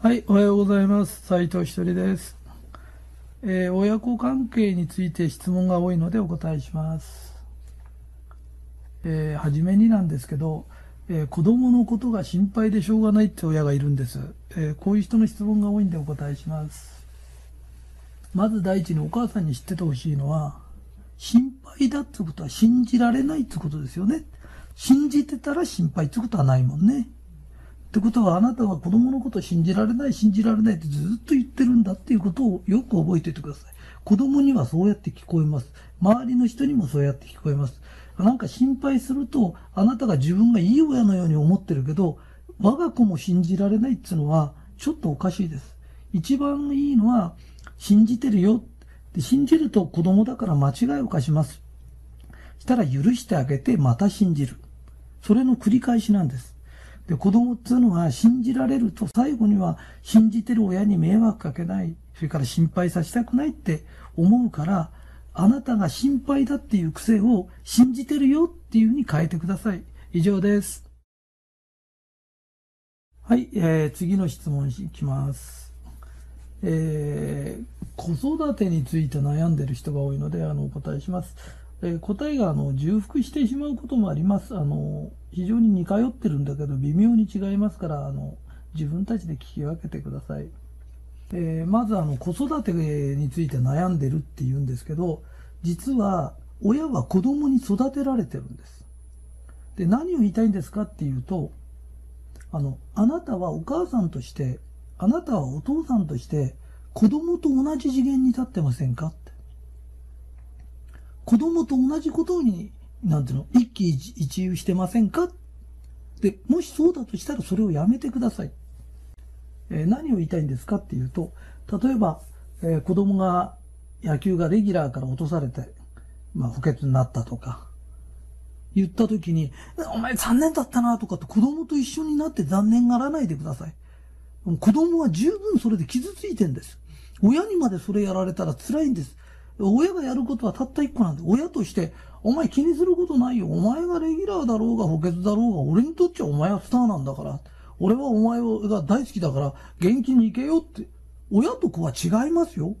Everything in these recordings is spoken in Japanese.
はい、おはようございます。斉藤ひとりです。えー親子関係について質問が多いのでお答えします。えー、はじめになんですけど、えー子供のことが心配でしょうがないって親がいるんです。えーこういう人の質問が多いんでお答えします。まず第一にお母さんに知っててほしいのは、心配だってことは信じられないってことですよね。信じてたら心配ってことはないもんね。ってことはあなたは子供のことを信じられない信じられないってずっと言ってるんだっていうことをよく覚えておいてください。子供にはそうやって聞こえます。周りの人にもそうやって聞こえます。なんか心配するとあなたが自分がいい親のように思ってるけど我が子も信じられないっていうのはちょっとおかしいです。一番いいのは信じてるよ。で信じると子供だから間違いを犯します。したら許してあげてまた信じる。それの繰り返しなんです。で、子供っていうのは信じられると最後には信じてる親に迷惑かけない、それから心配させたくないって思うから、あなたが心配だっていう癖を信じてるよっていうふうに変えてください。以上です。はい、えー、次の質問いきます。えー、子育てについて悩んでる人が多いので、あの、お答えします。えー答えがあの重複してしまうこともあります。あの非常に似通ってるんだけど微妙に違いますからあの自分たちで聞き分けてください。えーまずあの子育てについて悩んでるって言うんですけど実は親は子供に育てられてるんです。で何を言いたいんですかっていうとあのあなたはお母さんとしてあなたはお父さんとして子供と同じ次元に立ってませんかって。子供と同じことに、なんていうの、一喜一憂してませんか？で、もしそうだとしたらそれをやめてください。えー何を言いたいんですかっていうと、例えば、えー子供が野球がレギュラーから落とされて、まあ、補欠になったとか、言った時に、お前残念だったなとかって子供と一緒になって残念がらないでください。子供は十分それで傷ついてんです。親にまでそれやられたら辛いんです。親がやることはたった一個なんで、親として、お前気にすることないよ。お前がレギュラーだろうが補欠だろうが、俺にとっちゃお前はスターなんだから。俺はお前が大好きだから、元気に行けよって。親と子は違いますよ。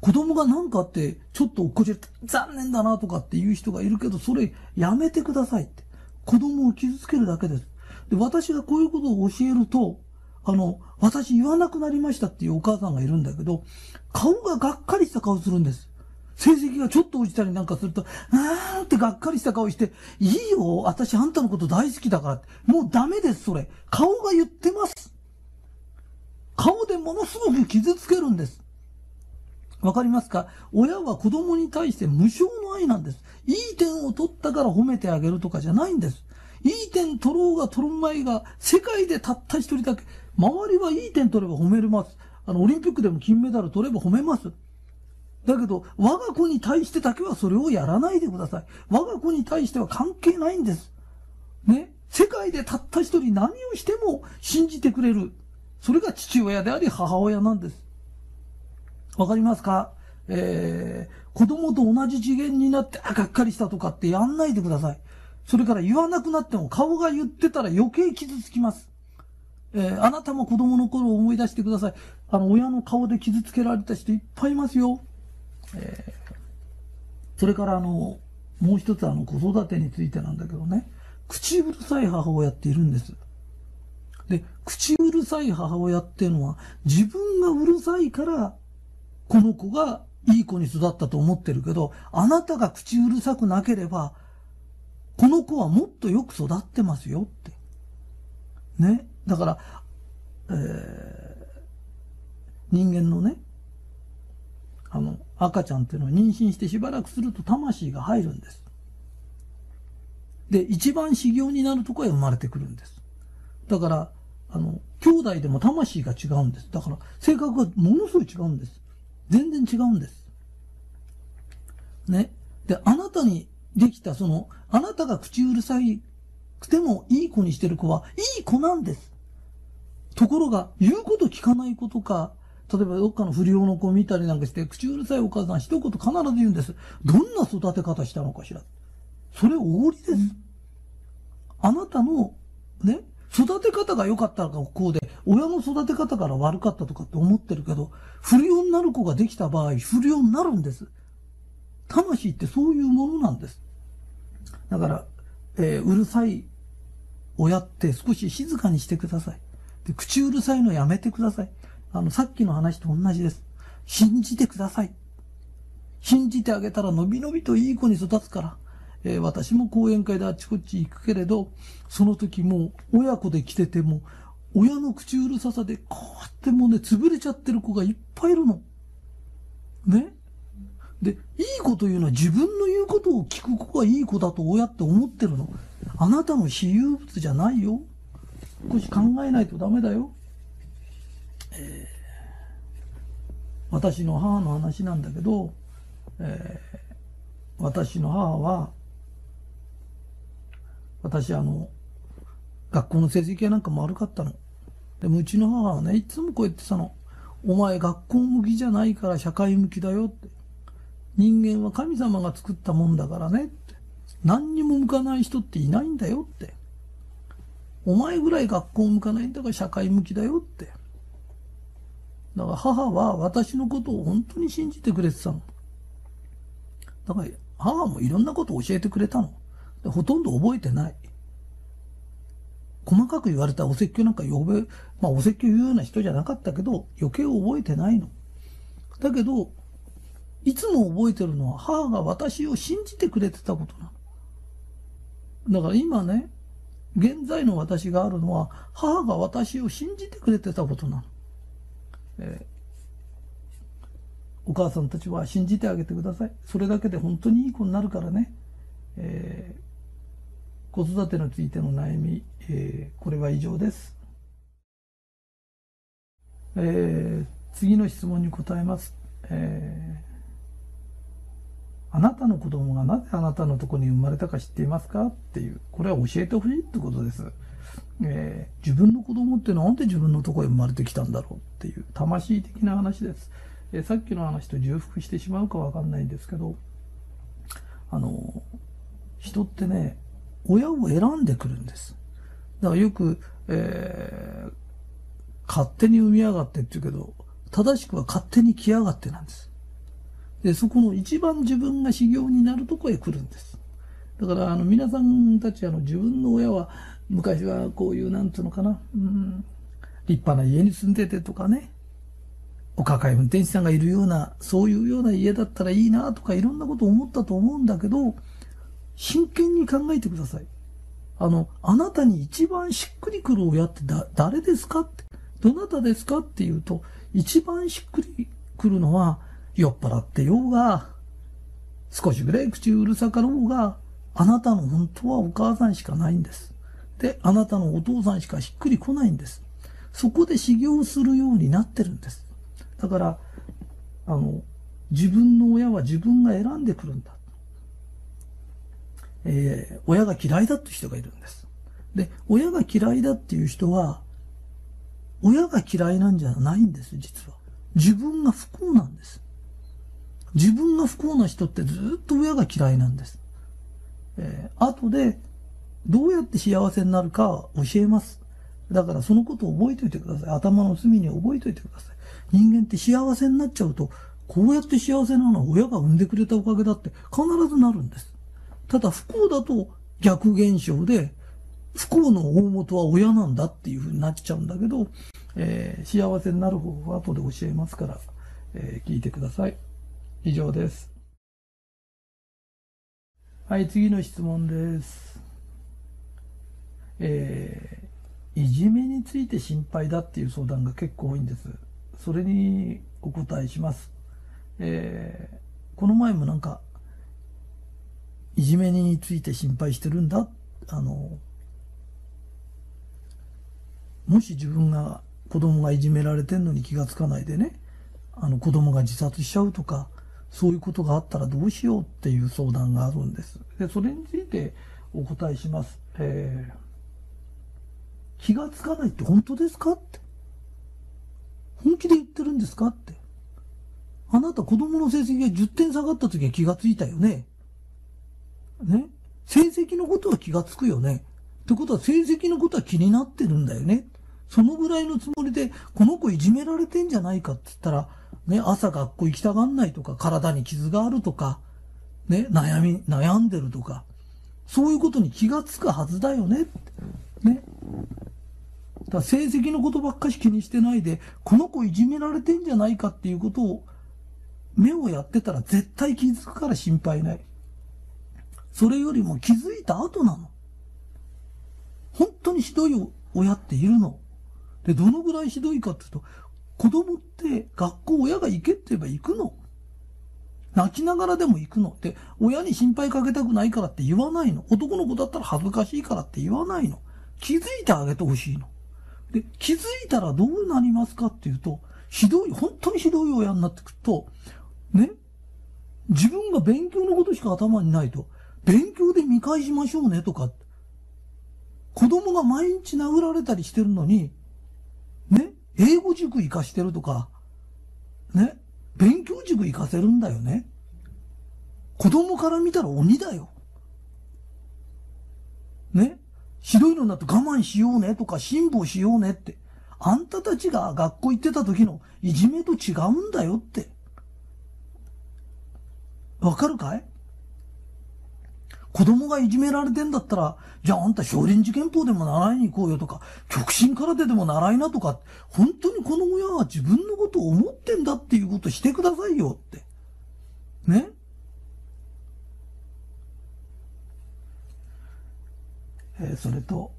子供が何かあって、ちょっと落っこちて、残念だなとかっていう人がいるけど、それやめてくださいって。子供を傷つけるだけです。で、私がこういうことを教えると、あの、私言わなくなりましたっていうお母さんがいるんだけど、顔ががっかりした顔するんです。成績がちょっと落ちたりなんかすると、あーってがっかりした顔して、いいよ、私あんたのこと大好きだからって。もうダメです、それ。顔が言ってます。顔でものすごく傷つけるんです。わかりますか？親は子供に対して無償の愛なんです。いい点を取ったから褒めてあげるとかじゃないんです。いい点取ろうが取るまいが、世界でたった一人だけ、周りはいい点取れば褒めれます。あの、オリンピックでも金メダル取れば褒めます。だけど、我が子に対してだけはそれをやらないでください。我が子に対しては関係ないんです。ね？世界でたった一人何をしても信じてくれる。それが父親であり母親なんです。わかりますか？えー、子供と同じ次元になって、あ、がっかりしたとかってやんないでください。それから言わなくなっても顔が言ってたら余計傷つきます。えーあなたも子供の頃を思い出してください。あの、親の顔で傷つけられた人いっぱいいますよ。えーそれからあの、もう一つあの、子育てについてなんだけどね、口うるさい母親っているんです。で、口うるさい母親っていうのは、自分がうるさいから、この子がいい子に育ったと思ってるけど、あなたが口うるさくなければ、この子はもっとよく育ってますよって。ね。だから、えー人間のね、あの、赤ちゃんっていうのは妊娠してしばらくすると魂が入るんです。で、一番修行になるとこへ生まれてくるんです。だから、あの、兄弟でも魂が違うんです。だから、性格がものすごい違うんです。全然違うんです。ね。で、あなたにできた、その、あなたが口うるさいくてもいい子にしてる子は、いい子なんです。ところが、言うこと聞かない子とか、例えばどっかの不良の子見たりなんかして、口うるさいお母さん一言必ず言うんです。どんな育て方したのかしら。それおごりです。あなたの、ね、育て方が良かったらこうで、親の育て方から悪かったとかって思ってるけど、不良になる子ができた場合、不良になるんです。魂ってそういうものなんです。だから、えー、うるさい親って少し静かにしてください。で、口うるさいのやめてください。あの、さっきの話と同じです。信じてください。信じてあげたらのびのびといい子に育つから。えー、私も講演会であっちこっち行くけれど、その時も親子で来てても、親の口うるささでこうやってもうね、潰れちゃってる子がいっぱいいるの。ね？で、いい子というのは自分の言うことを聞く子がいい子だと親って思ってるの。あなたの私有物じゃないよ。少し考えないとダメだよ。えー、私の母の話なんだけど、えー、私の母は、私あの、学校の成績なんかも悪かったの。でもうちの母はね、いつもこう言ってたの。お前学校向きじゃないから社会向きだよって。人間は神様が作ったもんだからねって。何にも向かない人っていないんだよって。お前ぐらい学校向かないんだから社会向きだよって。だから母は私のことを本当に信じてくれてたの。だから母もいろんなことを教えてくれたの。ほとんど覚えてない。細かく言われたお説教なんか呼べ、まあお説教言うような人じゃなかったけど、余計覚えてないの。だけど、いつも覚えてるのは母が私を信じてくれてたことなの。だから今ね、現在の私があるのは母が私を信じてくれてたことなの。えー、お母さんたちは信じてあげてください。それだけで本当にいい子になるからね。えー、子育てについての悩み、えー、これは以上です。えー、次の質問に答えます。えー、あなたの子供がなぜあなたのところに生まれたか知っていますか？っていう、これは教えてほしいってことです。えー、自分の子供ってなんで自分のとこへ生まれてきたんだろうっていう魂的な話です。えー、さっきの話と重複してしまうかわかんないんですけど、あの、人ってね、親を選んでくるんです。だからよく、えー、勝手に産みやがってって言うけど、正しくは勝手に来やがってなんです。で、そこの一番自分が修行になるとこへ来るんです。だから、あの、皆さんたち、あの、自分の親は、昔はこういう、なんつうのかな、うん、立派な家に住んでてとかね、お抱え運転手さんがいるような、そういうような家だったらいいなとかいろんなこと思ったと思うんだけど、真剣に考えてください。あの、あなたに一番しっくりくる親って、誰ですかって、どなたですかっていうと、一番しっくりくるのは、酔っ払ってようが、少しぐらい口うるさかろうが、あなたの本当はお母さんしかないんです。で、あなたのお父さんしかしっくりこないんです。そこで修行するようになってるんです。だから、あの、自分の親は自分が選んでくるんだ。えー、親が嫌いだって人がいるんです。で、親が嫌いだっていう人は、親が嫌いなんじゃないんです、実は。自分が不幸なんです。自分が不幸な人ってずっと親が嫌いなんです。えー、後で、どうやって幸せになるか教えます。だからそのことを覚えておいてください。頭の隅に覚えておいてください。人間って幸せになっちゃうと、こうやって幸せなのは親が産んでくれたおかげだって必ずなるんです。ただ不幸だと逆現象で、不幸の大元は親なんだっていうふうになっちゃうんだけど、えー、幸せになる方法は後で教えますから、えー、聞いてください。以上です。はい、次の質問です。えー、いじめについて心配だっていう相談が結構多いんです。それにお答えします。えー、この前もなんか、いじめについて心配してるんだ。あの、もし自分が子供がいじめられてんのに気がつかないでね、あの子供が自殺しちゃうとか、そういうことがあったらどうしようっていう相談があるんです。で、それについてお答えします。えー、気がつかないって本当ですかって。本気で言ってるんですかって。あなた子供の成績が10点下がった時は気がついたよね。ね。成績のことは気がつくよね。ってことは成績のことは気になってるんだよね。そのぐらいのつもりで、この子いじめられてんじゃないかって言ったら、ね、朝学校行きたがんないとか、体に傷があるとか、ね、悩み、悩んでるとか、そういうことに気がつくはずだよね。ね。だ成績のことばっかし気にしてないで、この子いじめられてんじゃないかっていうことを、目をやってたら絶対気づくから心配ない。それよりも気づいた後なの。本当にひどい親っているの。で、どのぐらいひどいかっていうと、子供って学校親が行けって言えば行くの。泣きながらでも行くのって、親に心配かけたくないからって言わないの。男の子だったら恥ずかしいからって言わないの。気づいてあげてほしいの。で、気づいたらどうなりますかっていうと、ひどい、本当にひどい親になってくると、ね、自分が勉強のことしか頭にないと、勉強で見返しましょうねとか、子供が毎日殴られたりしてるのに、ね、英語塾行かしてるとか、ね、勉強塾行かせるんだよね。子供から見たら鬼だよ。ねひどいのになって我慢しようねとか辛抱しようねって。あんたたちが学校行ってた時のいじめと違うんだよって。わかるかい？子供がいじめられてんだったら、じゃああんた少林寺拳法でも習いに行こうよとか、極真空手でも習いなとか、本当にこの親は自分のことを思ってんだっていうことしてくださいよって。ね？えー、それと、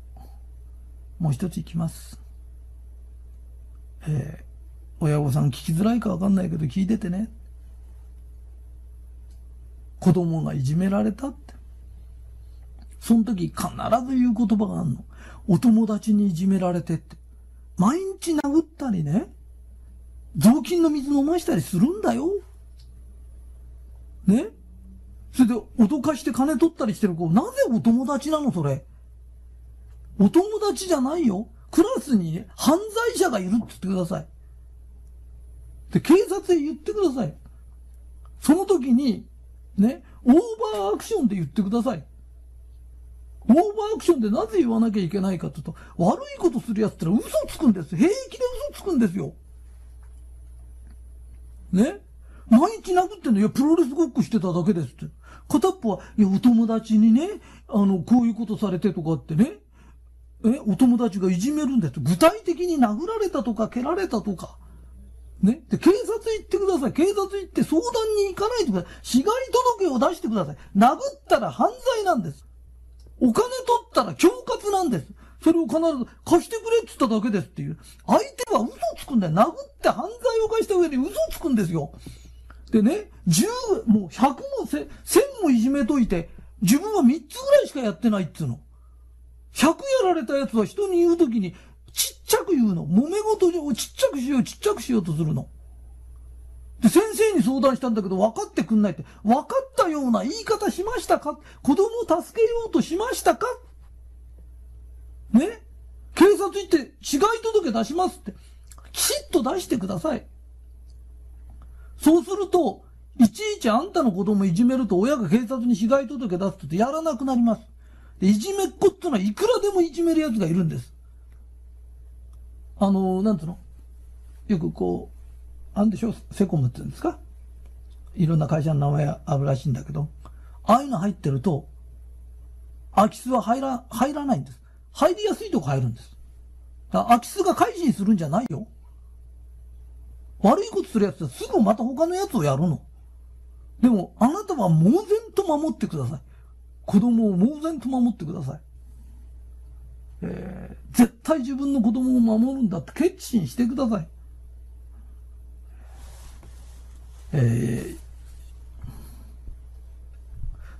もう一ついきます。えー、親御さん聞きづらいかわかんないけど聞いててね。子供がいじめられたって。その時必ず言う言葉があるの。お友達にいじめられてって。毎日殴ったりね、雑巾の水飲ましたりするんだよ。ねそれで脅かして金取ったりしてる子、なぜお友達なのそれ。お友達じゃないよ。クラスに、ね、犯罪者がいるって言ってください。で、警察へ言ってください。その時に、ね、オーバーアクションで言ってください。オーバーアクションでなぜ言わなきゃいけないかというと、悪いことするやつってのは嘘つくんです。平気で嘘つくんですよ。ね？毎日殴ってんの、いや、プロレスごっこしてただけですって。片っぽは、いや、お友達にね、あの、こういうことされてとかってね、え、お友達がいじめるんです。具体的に殴られたとか、蹴られたとか。ね。で、警察行ってください。警察行って相談に行かないでください。死骸届を出してください。殴ったら犯罪なんです。お金取ったら恐喝なんです。それを必ず貸してくれって言っただけですっていう。相手は嘘つくんだよ。殴って犯罪を犯した上に嘘つくんですよ。でね、10、もう100も1000もいじめといて、自分は3つぐらいしかやってないっつうの。100やられたやつは人に言うときに、ちっちゃく言うの。揉め事をちっちゃくしよう、ちっちゃくしようとするの。で、先生に相談したんだけど分かってくんないって、分かったような言い方しましたか？子供を助けようとしましたか？ね？警察行って違い届け出しますって、きちっと出してください。そうすると、いちいちあんたの子供いじめると親が警察に被害届出すってやらなくなります。いじめっ子ってのはいくらでもいじめる奴がいるんです。あの、なんつうの？よくこう、あんでしょ？セコムって言うんですか？いろんな会社の名前あるらしいんだけど、ああいうの入ってると、空き巣は入ら、入らないんです。入りやすいとこ入るんです。だ空き巣が改心するんじゃないよ。悪いことするやつはすぐまた他のやつをやるの。でも、あなたは猛然と守ってください。子供を猛然と守ってください。えー、絶対自分の子供を守るんだって決心してください。えー、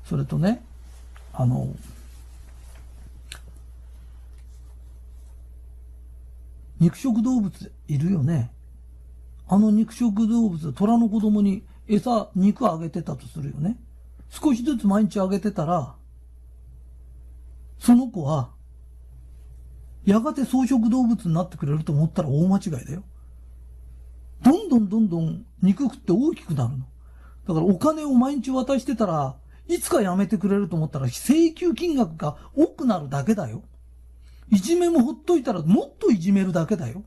それとね、あの、肉食動物いるよね。あの肉食動物、虎の子供に餌、肉あげてたとするよね。少しずつ毎日あげてたら、その子は、やがて草食動物になってくれると思ったら大間違いだよ。どんどんどんどん肉食って大きくなるの。だからお金を毎日渡してたら、いつかやめてくれると思ったら請求金額が多くなるだけだよ。いじめもほっといたらもっといじめるだけだよ。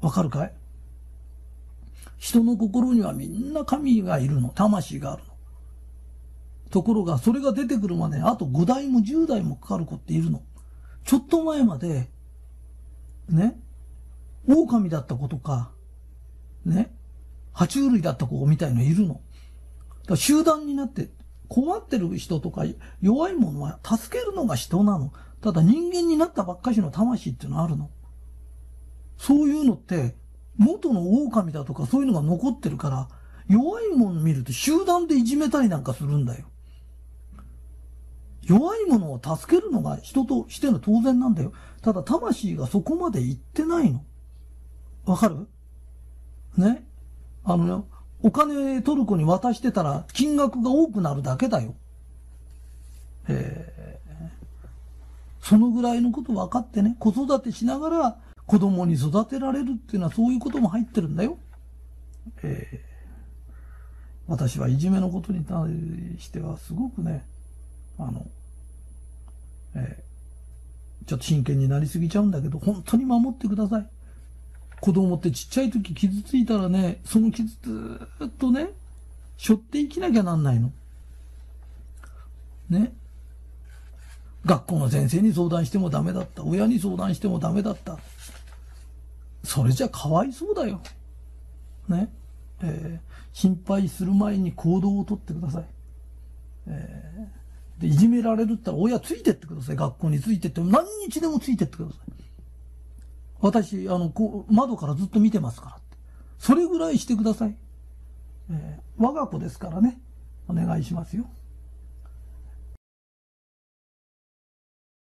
わかるかい？人の心にはみんな神がいるの。魂があるの。ところが、それが出てくるまで、あと5代も10代もかかる子っているの。ちょっと前まで、ね、狼だった子とか、ね、爬虫類だった子みたいのいるの。集団になって困ってる人とか弱いものは助けるのが人なの。ただ人間になったばっかしの魂っていうのはあるの。そういうのって、元の狼だとかそういうのが残ってるから、弱いもの見ると集団でいじめたりなんかするんだよ。弱いものを助けるのが人としての当然なんだよ。ただ魂がそこまで行ってないの。わかる？ね？あのね、お金トルコに渡してたら金額が多くなるだけだよ。えー、そのぐらいのこと分かってね、子育てしながら子供に育てられるっていうのはそういうことも入ってるんだよ。えー、私はいじめのことに対してはすごくね、あの、えー、ちょっと真剣になりすぎちゃうんだけど、本当に守ってください。子供ってちっちゃい時傷ついたらね、その傷ずっとね、背負って生きなきゃなんないの。ね。学校の先生に相談してもダメだった。親に相談してもダメだった。それじゃかわいそうだよ。ね。えー、心配する前に行動をとってください。えー、で、いじめられるったら親ついてってください。学校についてって。何日でもついてってください。私、あの、こう、窓からずっと見てますからって。それぐらいしてください。えー、我が子ですからね。お願いしますよ。